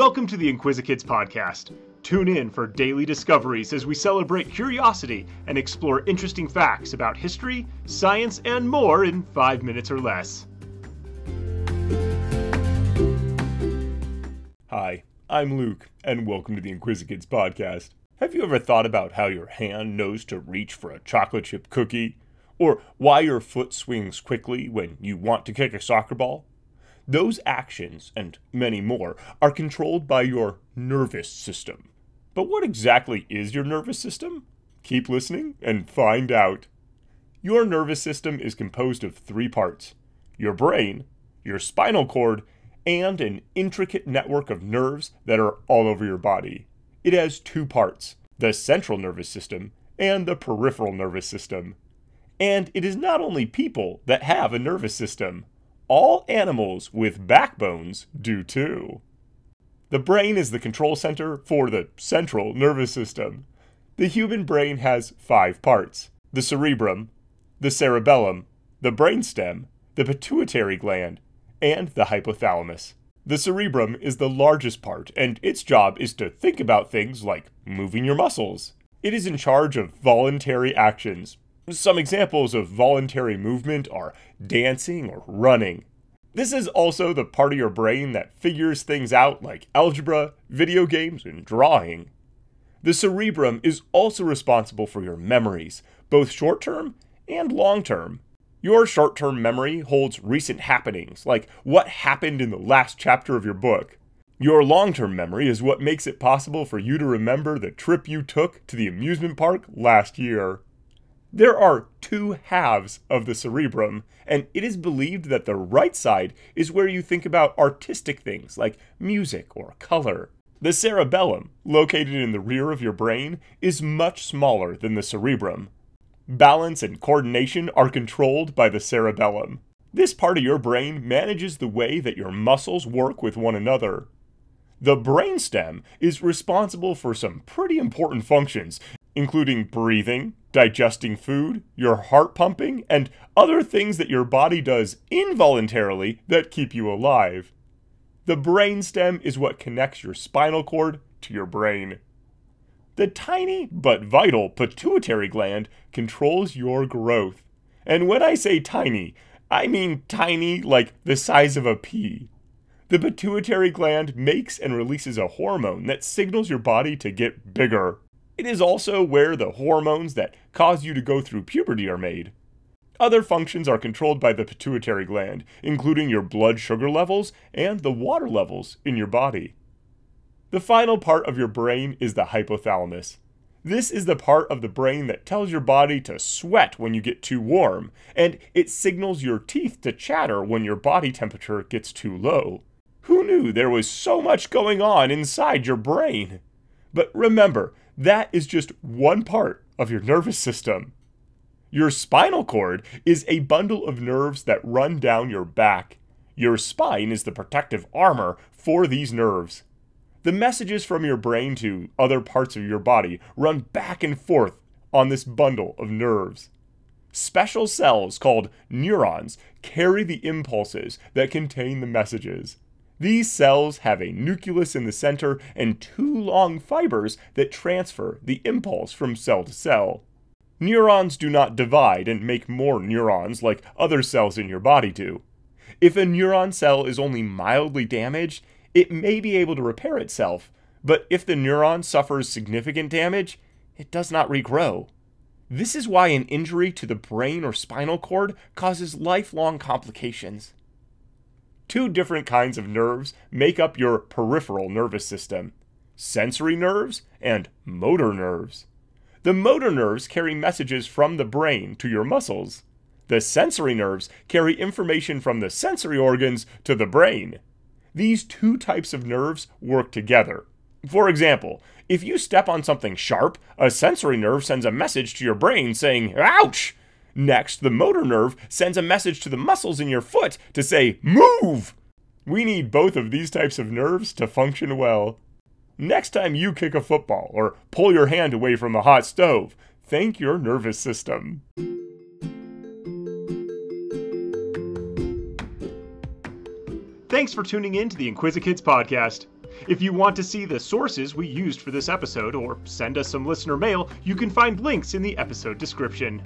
Welcome to the Inquisikids podcast. Tune in for daily discoveries as we celebrate curiosity and explore interesting facts about history, science, and more in five minutes or less. Hi, I'm Luke, and welcome to the Inquisikids podcast. Have you ever thought about how your hand knows to reach for a chocolate chip cookie? Or why your foot swings quickly when you want to kick a soccer ball? Those actions, and many more, are controlled by your nervous system. But what exactly is your nervous system? Keep listening and find out. Your nervous system is composed of three parts your brain, your spinal cord, and an intricate network of nerves that are all over your body. It has two parts the central nervous system and the peripheral nervous system. And it is not only people that have a nervous system all animals with backbones do too. The brain is the control center for the central nervous system. The human brain has five parts the cerebrum, the cerebellum, the brainstem, the pituitary gland, and the hypothalamus. The cerebrum is the largest part, and its job is to think about things like moving your muscles. It is in charge of voluntary actions, some examples of voluntary movement are dancing or running. This is also the part of your brain that figures things out like algebra, video games, and drawing. The cerebrum is also responsible for your memories, both short term and long term. Your short term memory holds recent happenings, like what happened in the last chapter of your book. Your long term memory is what makes it possible for you to remember the trip you took to the amusement park last year. There are two halves of the cerebrum, and it is believed that the right side is where you think about artistic things like music or color. The cerebellum, located in the rear of your brain, is much smaller than the cerebrum. Balance and coordination are controlled by the cerebellum. This part of your brain manages the way that your muscles work with one another. The brainstem is responsible for some pretty important functions, including breathing, digesting food, your heart pumping, and other things that your body does involuntarily that keep you alive. The brainstem is what connects your spinal cord to your brain. The tiny but vital pituitary gland controls your growth. And when I say tiny, I mean tiny like the size of a pea. The pituitary gland makes and releases a hormone that signals your body to get bigger. It is also where the hormones that cause you to go through puberty are made. Other functions are controlled by the pituitary gland, including your blood sugar levels and the water levels in your body. The final part of your brain is the hypothalamus. This is the part of the brain that tells your body to sweat when you get too warm, and it signals your teeth to chatter when your body temperature gets too low. Who knew there was so much going on inside your brain? But remember, that is just one part of your nervous system. Your spinal cord is a bundle of nerves that run down your back. Your spine is the protective armor for these nerves. The messages from your brain to other parts of your body run back and forth on this bundle of nerves. Special cells called neurons carry the impulses that contain the messages. These cells have a nucleus in the center and two long fibers that transfer the impulse from cell to cell. Neurons do not divide and make more neurons like other cells in your body do. If a neuron cell is only mildly damaged, it may be able to repair itself, but if the neuron suffers significant damage, it does not regrow. This is why an injury to the brain or spinal cord causes lifelong complications. Two different kinds of nerves make up your peripheral nervous system sensory nerves and motor nerves. The motor nerves carry messages from the brain to your muscles. The sensory nerves carry information from the sensory organs to the brain. These two types of nerves work together. For example, if you step on something sharp, a sensory nerve sends a message to your brain saying, Ouch! Next, the motor nerve sends a message to the muscles in your foot to say, Move! We need both of these types of nerves to function well. Next time you kick a football or pull your hand away from a hot stove, thank your nervous system. Thanks for tuning in to the Inquisikids podcast. If you want to see the sources we used for this episode or send us some listener mail, you can find links in the episode description.